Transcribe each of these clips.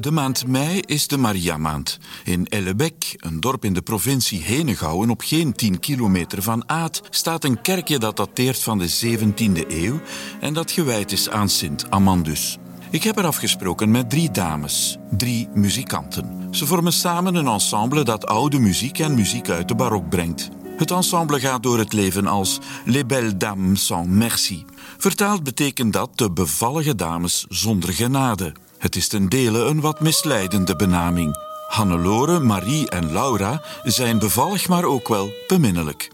De maand mei is de Maria-maand. In Ellebec, een dorp in de provincie Henegouwen op geen 10 kilometer van Aad, staat een kerkje dat dateert van de 17e eeuw en dat gewijd is aan Sint Amandus. Ik heb er afgesproken met drie dames, drie muzikanten. Ze vormen samen een ensemble dat oude muziek en muziek uit de barok brengt. Het ensemble gaat door het leven als Les Belles Dames sans Merci. Vertaald betekent dat de bevallige dames zonder genade. Het is ten dele een wat misleidende benaming. Hannelore, Marie en Laura zijn bevallig, maar ook wel beminnelijk.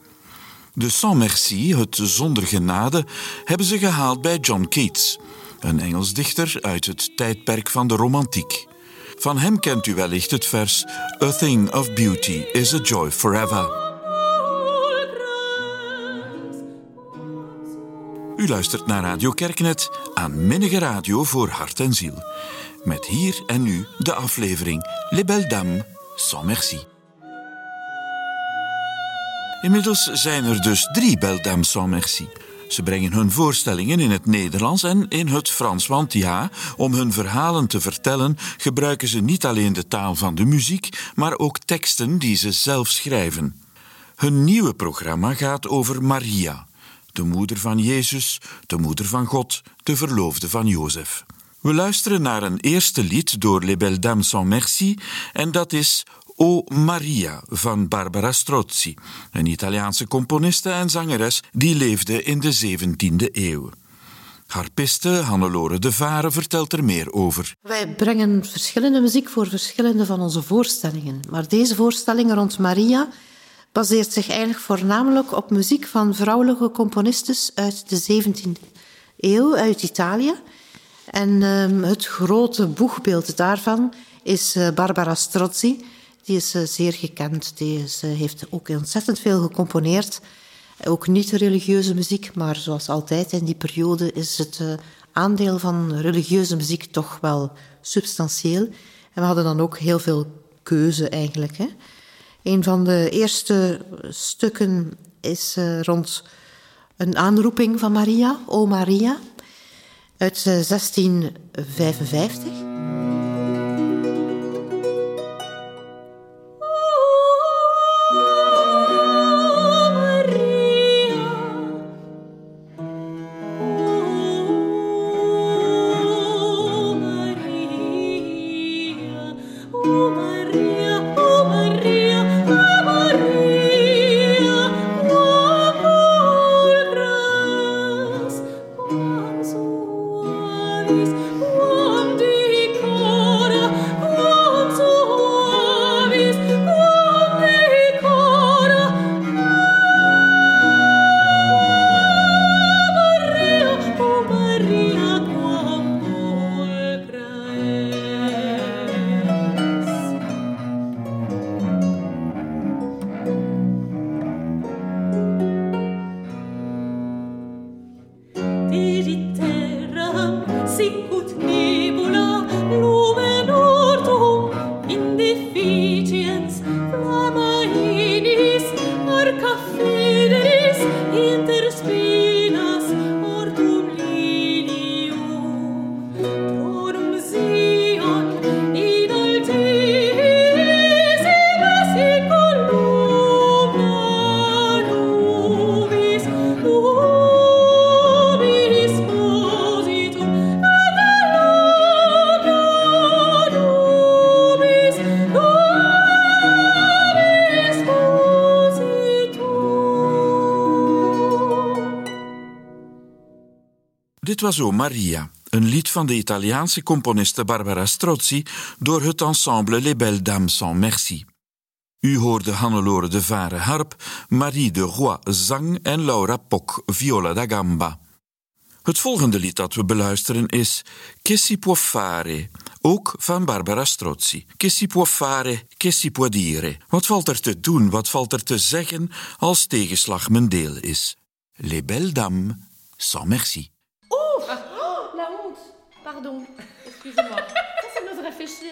De Sans Merci, het zonder genade, hebben ze gehaald bij John Keats, een Engels dichter uit het tijdperk van de romantiek. Van hem kent u wellicht het vers A thing of beauty is a joy forever. Luistert naar Radio Kerknet, aanminnige radio voor hart en ziel. Met hier en nu de aflevering Les Belles Dames sans merci. Inmiddels zijn er dus drie Belles Dames sans merci. Ze brengen hun voorstellingen in het Nederlands en in het Frans, want ja, om hun verhalen te vertellen gebruiken ze niet alleen de taal van de muziek, maar ook teksten die ze zelf schrijven. Hun nieuwe programma gaat over Maria, de moeder van Jezus, de moeder van God, de verloofde van Jozef. We luisteren naar een eerste lied door Les Belles Dames sans Merci en dat is O Maria van Barbara Strozzi, een Italiaanse componiste en zangeres die leefde in de 17e eeuw. Harpiste Hannelore de Vare vertelt er meer over. Wij brengen verschillende muziek voor verschillende van onze voorstellingen. Maar deze voorstelling rond Maria baseert zich eigenlijk voornamelijk op muziek van vrouwelijke componistes uit de 17e eeuw uit Italië. En um, het grote boegbeeld daarvan is uh, Barbara Strozzi. Die is uh, zeer gekend. Die uh, heeft ook ontzettend veel gecomponeerd. Ook niet religieuze muziek, maar zoals altijd in die periode is het aandeel van religieuze muziek toch wel substantieel. En we hadden dan ook heel veel keuze eigenlijk. Hè. Een van de eerste stukken is rond een aanroeping van Maria, O Maria uit 1655. Was Maria, een lied van de Italiaanse componiste Barbara Strozzi door het ensemble Les Belles Dames sans Merci. U hoorde Hannelore de Vare harp, Marie de Roy zang en Laura Poc viola da gamba. Het volgende lied dat we beluisteren is Che si può fare, ook van Barbara Strozzi. Che si può fare, che si può dire. Wat valt er te doen, wat valt er te zeggen als tegenslag mijn deel is? Les Belles Dames sans Merci. Pardon, excusez-moi. ça, ça me si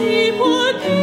si quel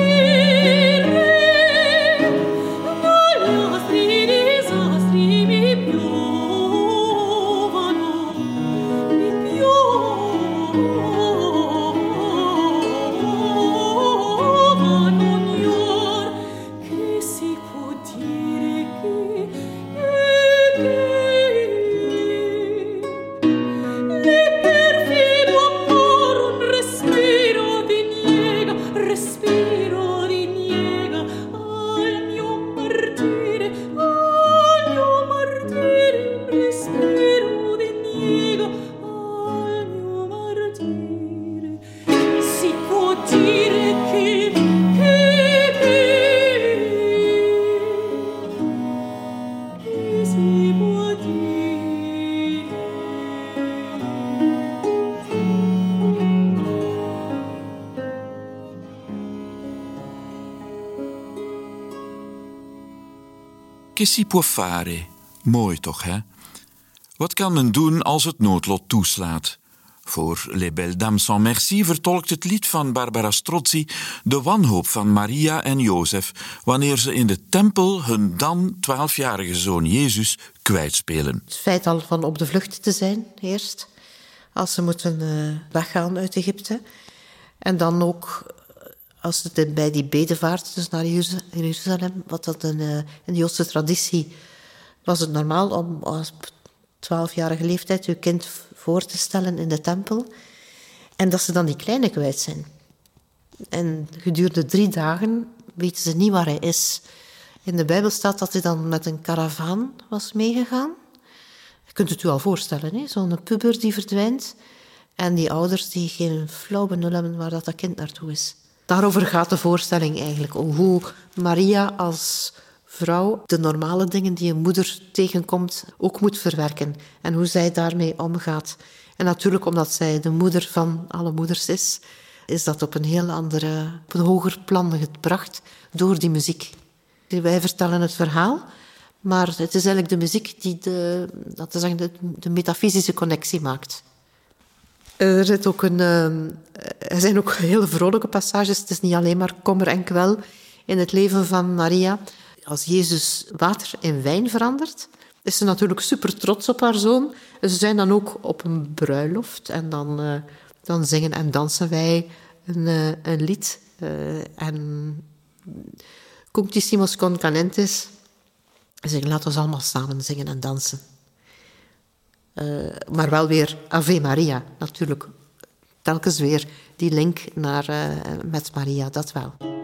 Che si fare? Mooi toch, hè? Wat kan men doen als het noodlot toeslaat? Voor Les Belles Dames sans Merci vertolkt het lied van Barbara Strozzi de wanhoop van Maria en Jozef wanneer ze in de tempel hun dan twaalfjarige zoon Jezus kwijtspelen. Het feit al van op de vlucht te zijn, eerst, als ze moeten uh, weggaan uit Egypte. En dan ook als het bij die bedevaart dus naar Jeruzalem, wat dat een, eh, in de Joodse traditie was het normaal om als twaalfjarige leeftijd je kind voor te stellen in de tempel. En dat ze dan die kleine kwijt zijn. En gedurende drie dagen weten ze niet waar hij is. In de Bijbel staat dat hij dan met een karavaan was meegegaan. Je kunt het u al voorstellen, zo'n puber die verdwijnt. En die ouders die geen flauw benul hebben waar dat, dat kind naartoe is. Daarover gaat de voorstelling eigenlijk. Om hoe Maria als vrouw de normale dingen die een moeder tegenkomt ook moet verwerken. En hoe zij daarmee omgaat. En natuurlijk omdat zij de moeder van alle moeders is, is dat op een heel andere, op een hoger plan gebracht door die muziek. Wij vertellen het verhaal, maar het is eigenlijk de muziek die de, dat is de, de metafysische connectie maakt. Er, zit ook een, ehm, er zijn ook hele vrolijke passages. Het is niet alleen maar kommer en kwel in het leven van Maria. Als Jezus water in wijn verandert, is ze natuurlijk super trots op haar zoon. Ze zijn dan ook op een bruiloft en dan, uh, dan zingen en dansen wij een, uh, een lied. Uh, en Cunctissimos con canentes. Zeggen, laten we allemaal samen zingen en dansen. Maar wel weer Ave Maria, natuurlijk. Telkens weer die link naar, uh, met Maria, dat wel.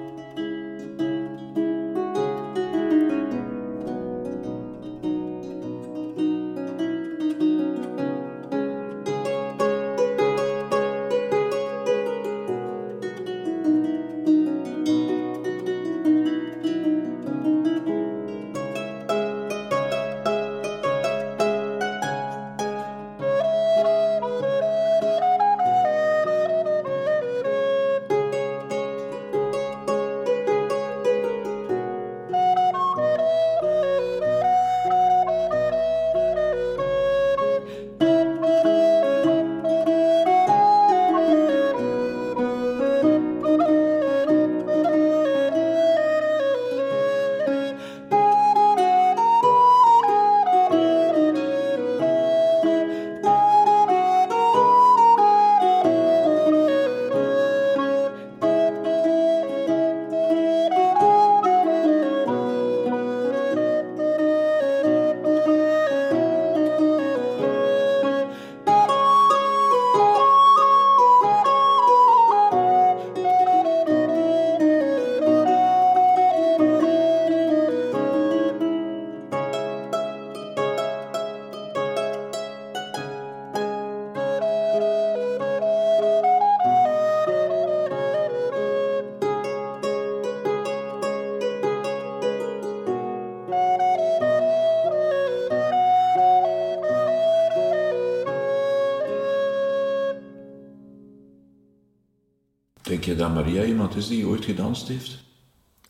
Maria iemand is die ooit gedanst heeft?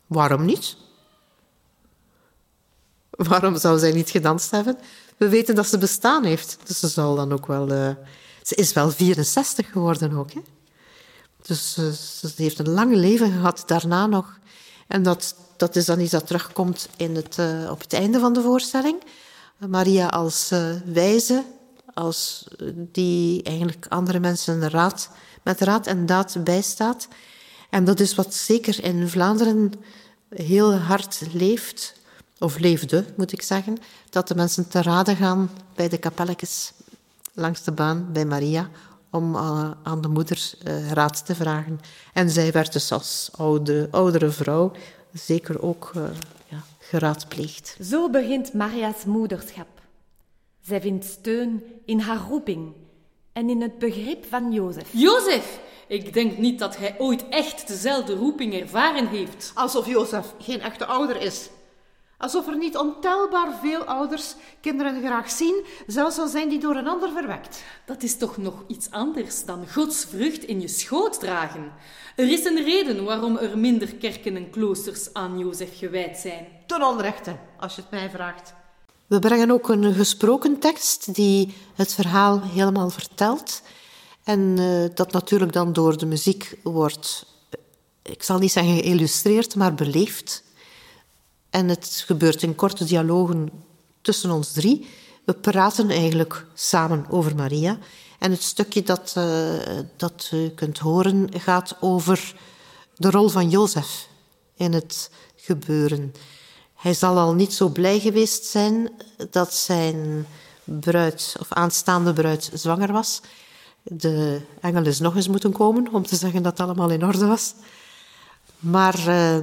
Waarom niet? Waarom zou zij niet gedanst hebben? We weten dat ze bestaan heeft, dus ze zal dan ook wel. Uh... Ze is wel 64 geworden ook, hè? Dus uh, ze heeft een lang leven gehad daarna nog. En dat, dat is dan iets dat terugkomt in het, uh, op het einde van de voorstelling. Maria als wijze, als die eigenlijk andere mensen raad met raad en daad bijstaat. En dat is wat zeker in Vlaanderen heel hard leeft, of leefde, moet ik zeggen, dat de mensen te raden gaan bij de kapelletjes langs de baan bij Maria om uh, aan de moeder uh, raad te vragen. En zij werd dus als oude, oudere vrouw zeker ook uh, ja, geraadpleegd. Zo begint Maria's moederschap. Zij vindt steun in haar roeping en in het begrip van Jozef. Jozef! Ik denk niet dat hij ooit echt dezelfde roeping ervaren heeft. Alsof Jozef geen echte ouder is. Alsof er niet ontelbaar veel ouders kinderen graag zien, zelfs al zijn die door een ander verwekt. Dat is toch nog iets anders dan Gods vrucht in je schoot dragen. Er is een reden waarom er minder kerken en kloosters aan Jozef gewijd zijn. Ten onrechte, als je het mij vraagt. We brengen ook een gesproken tekst die het verhaal helemaal vertelt. En uh, dat natuurlijk dan door de muziek wordt, ik zal niet zeggen geïllustreerd, maar beleefd. En het gebeurt in korte dialogen tussen ons drie. We praten eigenlijk samen over Maria. En het stukje dat, uh, dat u kunt horen gaat over de rol van Jozef in het gebeuren. Hij zal al niet zo blij geweest zijn dat zijn bruid of aanstaande bruid zwanger was. De engel is nog eens moeten komen om te zeggen dat het allemaal in orde was. Maar uh,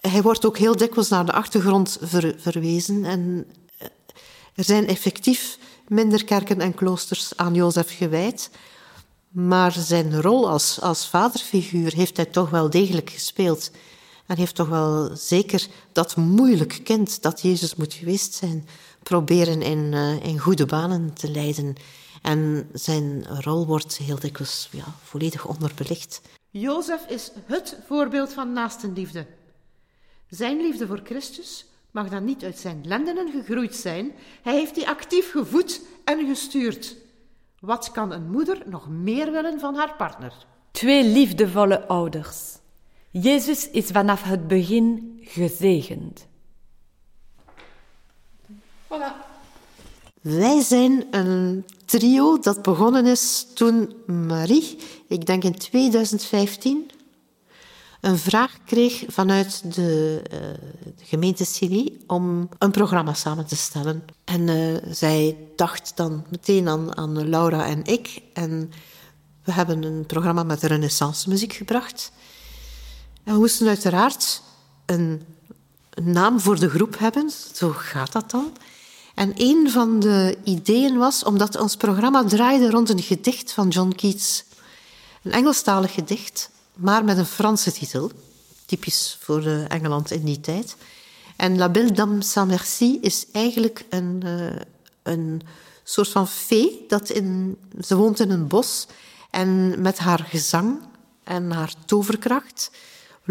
hij wordt ook heel dikwijls naar de achtergrond ver, verwezen. En eh, er zijn effectief minder kerken en kloosters aan Jozef gewijd. Maar zijn rol als, als vaderfiguur heeft hij toch wel degelijk gespeeld. En heeft toch wel zeker dat moeilijk kind dat Jezus moet geweest zijn, proberen in, uh, in goede banen te leiden. En zijn rol wordt heel dikwijls ja, volledig onderbelicht. Jozef is het voorbeeld van naastenliefde. Zijn liefde voor Christus mag dan niet uit zijn lendenen gegroeid zijn. Hij heeft die actief gevoed en gestuurd. Wat kan een moeder nog meer willen van haar partner? Twee liefdevolle ouders. Jezus is vanaf het begin gezegend. Voilà. Wij zijn een trio dat begonnen is toen Marie, ik denk in 2015, een vraag kreeg vanuit de, uh, de gemeente Silly om een programma samen te stellen. En uh, zij dacht dan meteen aan, aan Laura en ik. En we hebben een programma met renaissance muziek gebracht. We moesten uiteraard een, naam voor de groep hebben. Zo gaat dat dan. En een van de ideeën was, omdat ons programma draaide rond een gedicht van John Keats. Een Engelstalig gedicht, maar met een Franse titel. Typisch voor Engeland in die tijd. En La Belle Dame sans Merci is eigenlijk een, uh, een soort van fee. Dat in, ze woont in een bos. En met haar gezang en haar toverkracht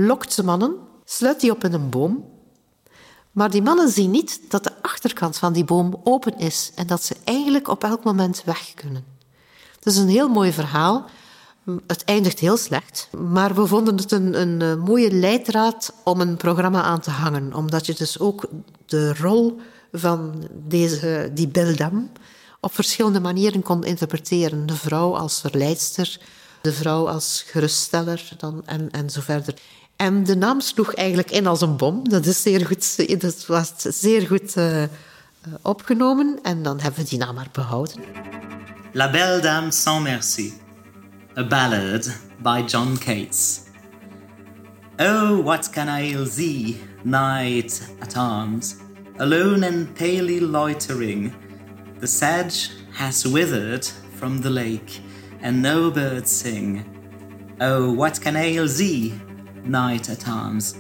lokt ze mannen, sluit die op in een boom. Maar die mannen zien niet dat de achterkant van die boom open is en dat ze eigenlijk op elk moment weg kunnen. Het is een heel mooi verhaal. Het eindigt heel slecht, maar we vonden het een, een mooie leidraad om een programma aan te hangen, omdat je dus ook de rol van deze, die beldam op verschillende manieren kon interpreteren. De vrouw als verleidster, de vrouw als geruststeller dan, en, en zo verder. En de naam sloeg eigenlijk in als een bom. Dat, is zeer goed, dat was zeer goed uh, opgenomen. En dan hebben we die naam maar behouden. La Belle Dame sans Merci. A ballad by John Cates. Oh, what can I see, night at arms, alone and palely loitering? The sedge has withered from the lake, and no birds sing. Oh, what can I see, night at arms,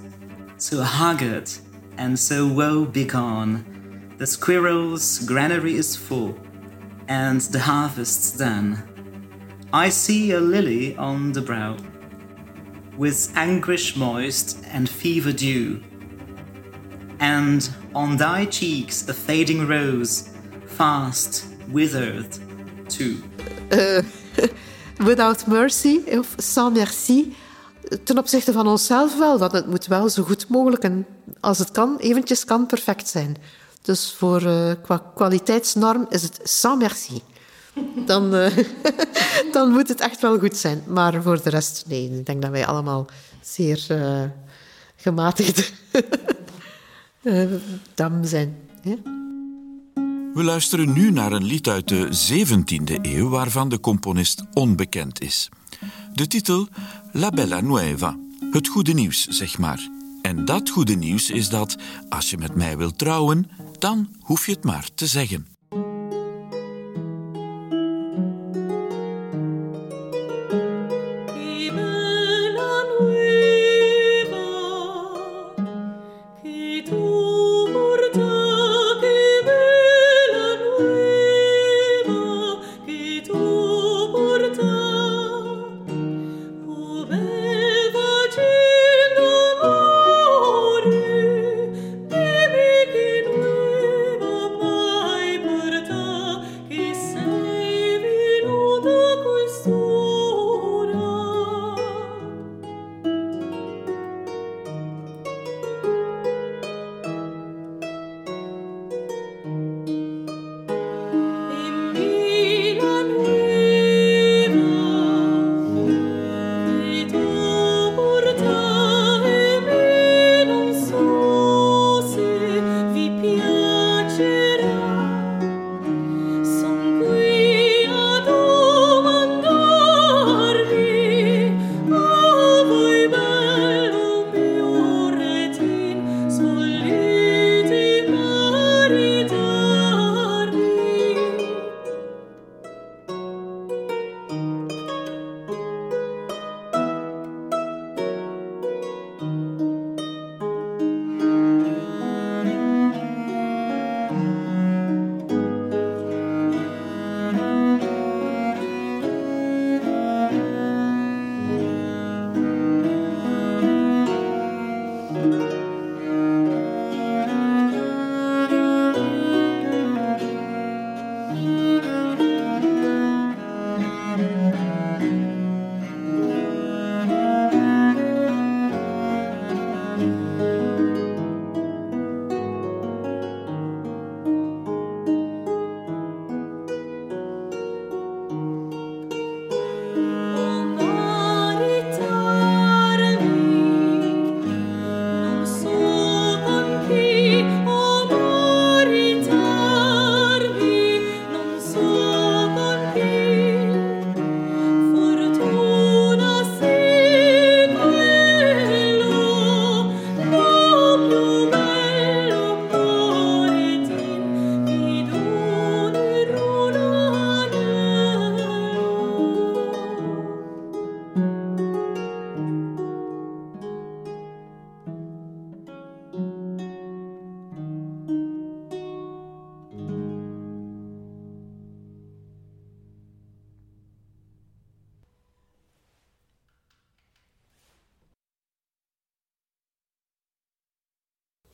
so haggard and so woe begone. The squirrel's granary is full, and the harvest's done. I see a lily on the brow, with anguish moist and fever dew, and on thy cheeks a fading rose, fast withered too. Uh, without mercy, of sans merci, ten opzichte van onszelf wel, want het moet wel zo goed mogelijk en als het kan, eventjes kan perfect zijn. Dus voor, uh, qua kwaliteitsnorm is het sans merci. Dan, uh, dan moet het echt wel goed zijn. Maar voor de rest, nee. Ik denk dat wij allemaal zeer uh, gematigd dam zijn. We luisteren nu naar een lied uit de 17e eeuw waarvan de componist onbekend is. De titel La Bella Nueva, het goede nieuws, zeg maar. En dat goede nieuws is dat als je met mij wilt trouwen, dan hoef je het maar te zeggen.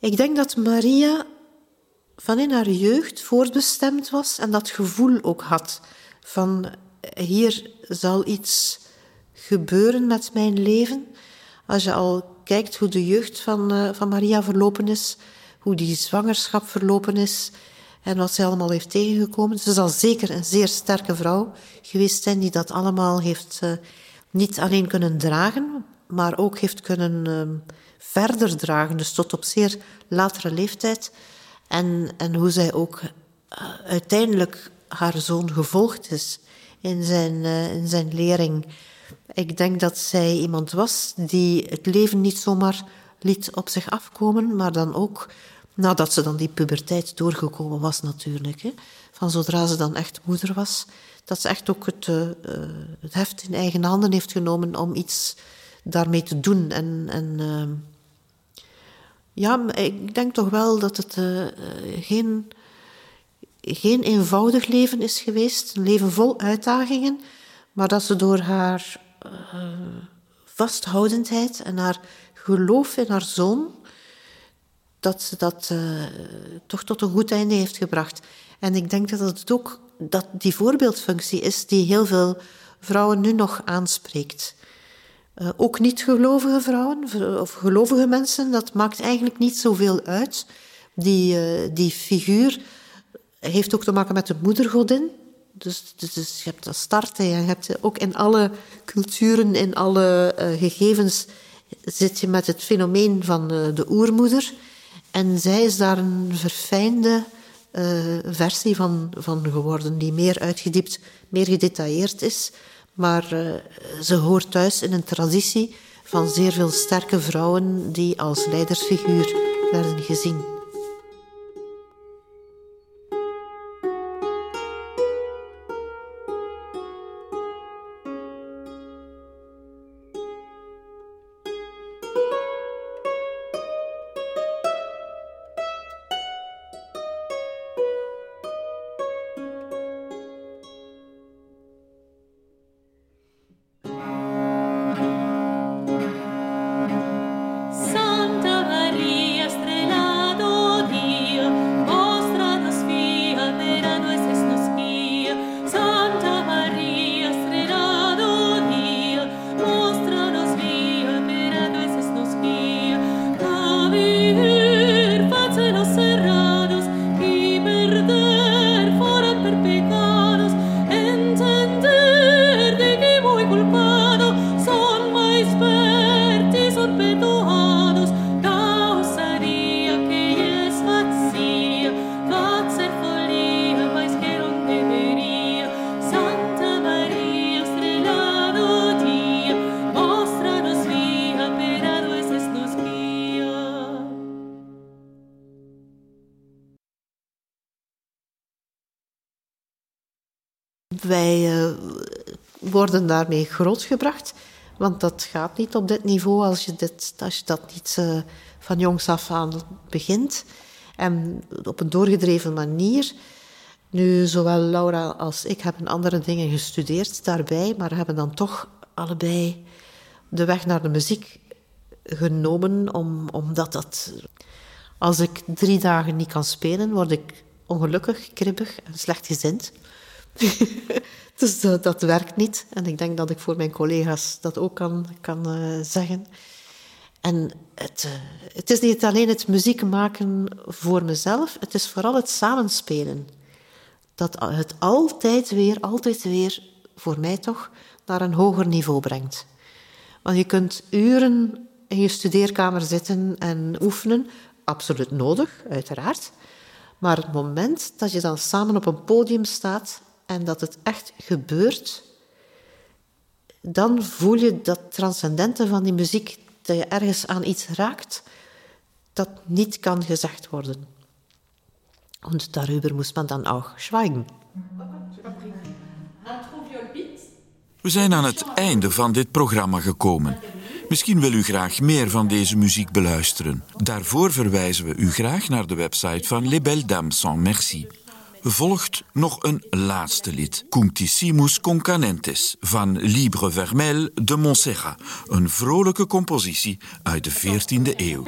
Ik denk dat Maria van in haar jeugd voorbestemd was en dat gevoel ook had van hier zal iets gebeuren met mijn leven. Als je al kijkt hoe de jeugd van, uh, van Maria verlopen is, hoe die zwangerschap verlopen is en wat zij allemaal heeft tegengekomen. Ze zal zeker een zeer sterke vrouw geweest zijn die dat allemaal heeft uh, niet alleen kunnen dragen, maar ook heeft kunnen uh, verder dragen, dus tot op zeer latere leeftijd. En, en hoe zij ook uh, uiteindelijk haar zoon gevolgd is in zijn, uh, in zijn lering. Ik denk dat zij iemand was die het leven niet zomaar liet op zich afkomen, maar dan ook nadat ze dan die puberteit doorgekomen was natuurlijk. Hè, van zodra ze dan echt moeder was, dat ze echt ook het, uh, het heft in eigen handen heeft genomen om iets daarmee te doen. En, en ja, ik denk toch wel dat het uh, geen, geen eenvoudig leven is geweest. Een leven vol uitdagingen. Maar dat ze door haar uh, vasthoudendheid en haar geloof in haar zoon, dat ze dat toch tot een goed einde heeft gebracht. En ik denk dat het ook dat die voorbeeldfunctie is die heel veel vrouwen nu nog aanspreekt. Uh, ook niet-gelovige vrouwen of gelovige mensen, dat maakt eigenlijk niet zoveel uit. Die, uh, die figuur heeft ook te maken met de moedergodin. Dus, dus, dus je hebt dat starten en je hebt ook in alle culturen, in alle uh, gegevens, zit je met het fenomeen van de oermoeder. En zij is daar een verfijnde versie van, van geworden, die meer uitgediept, meer gedetailleerd is. Maar ze hoort thuis in een traditie van zeer veel sterke vrouwen die als leidersfiguur werden gezien. Worden daarmee grootgebracht, want dat gaat niet op dit niveau als je, dit, als je dat niet uh, van jongs af aan begint. En op een doorgedreven manier. Nu, zowel Laura als ik hebben andere dingen gestudeerd daarbij, maar hebben dan toch allebei de weg naar de muziek genomen, om, omdat dat... Als ik drie dagen niet kan spelen, word ik ongelukkig, kribbig en slechtgezind. dus dat, dat, werkt niet. En ik denk dat ik voor mijn collega's dat ook kan, kan uh, zeggen. En het, uh, het is niet alleen het muziek maken voor mezelf, het is vooral het samenspelen. Dat het altijd weer, altijd weer, voor mij toch, naar een hoger niveau brengt. Want je kunt uren in je studeerkamer zitten en oefenen, absoluut nodig, uiteraard. Maar het moment dat je dan samen op een podium staat en dat het echt gebeurt, dan voel je dat transcendente van die muziek, dat je ergens aan iets raakt, dat niet kan gezegd worden. En daarover moest man dan ook schweigen. We zijn aan het einde van dit programma gekomen. Misschien wil u graag meer van deze muziek beluisteren. Daarvoor verwijzen we u graag naar de website van Les Belles Dames Sans Merci volgt nog een laatste lied. Cunctissimus Concanentes van Libre Vermel de Montserrat. Een vrolijke compositie uit de 14e eeuw.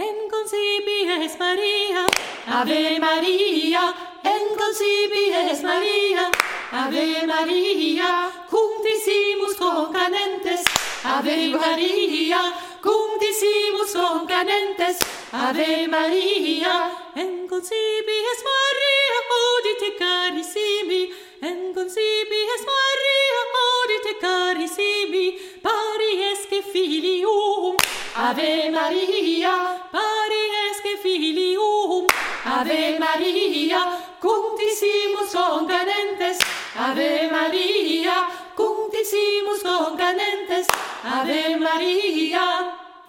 Ave Maria, en concipies Maria, Ave Maria, cunctissimus concanentes, Ave Maria, cunctissimus concanentes, Ave Maria, en concipies Maria, odite carissimi, enconsibi es Maria, odite carissimi, pari esce filium. Ave Maria, pari esce filium. Ave Maria, cunctissimus concanentes. Ave Maria, cunctissimus concanentes. Ave Maria.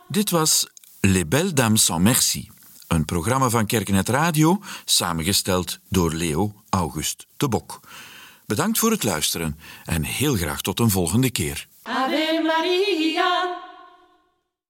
Dit was Les Belles Dames sans Merci. Een programma van Kerkenet Radio, samengesteld door Leo August de Bok. Bedankt voor het luisteren en heel graag tot een volgende keer. Ave Maria.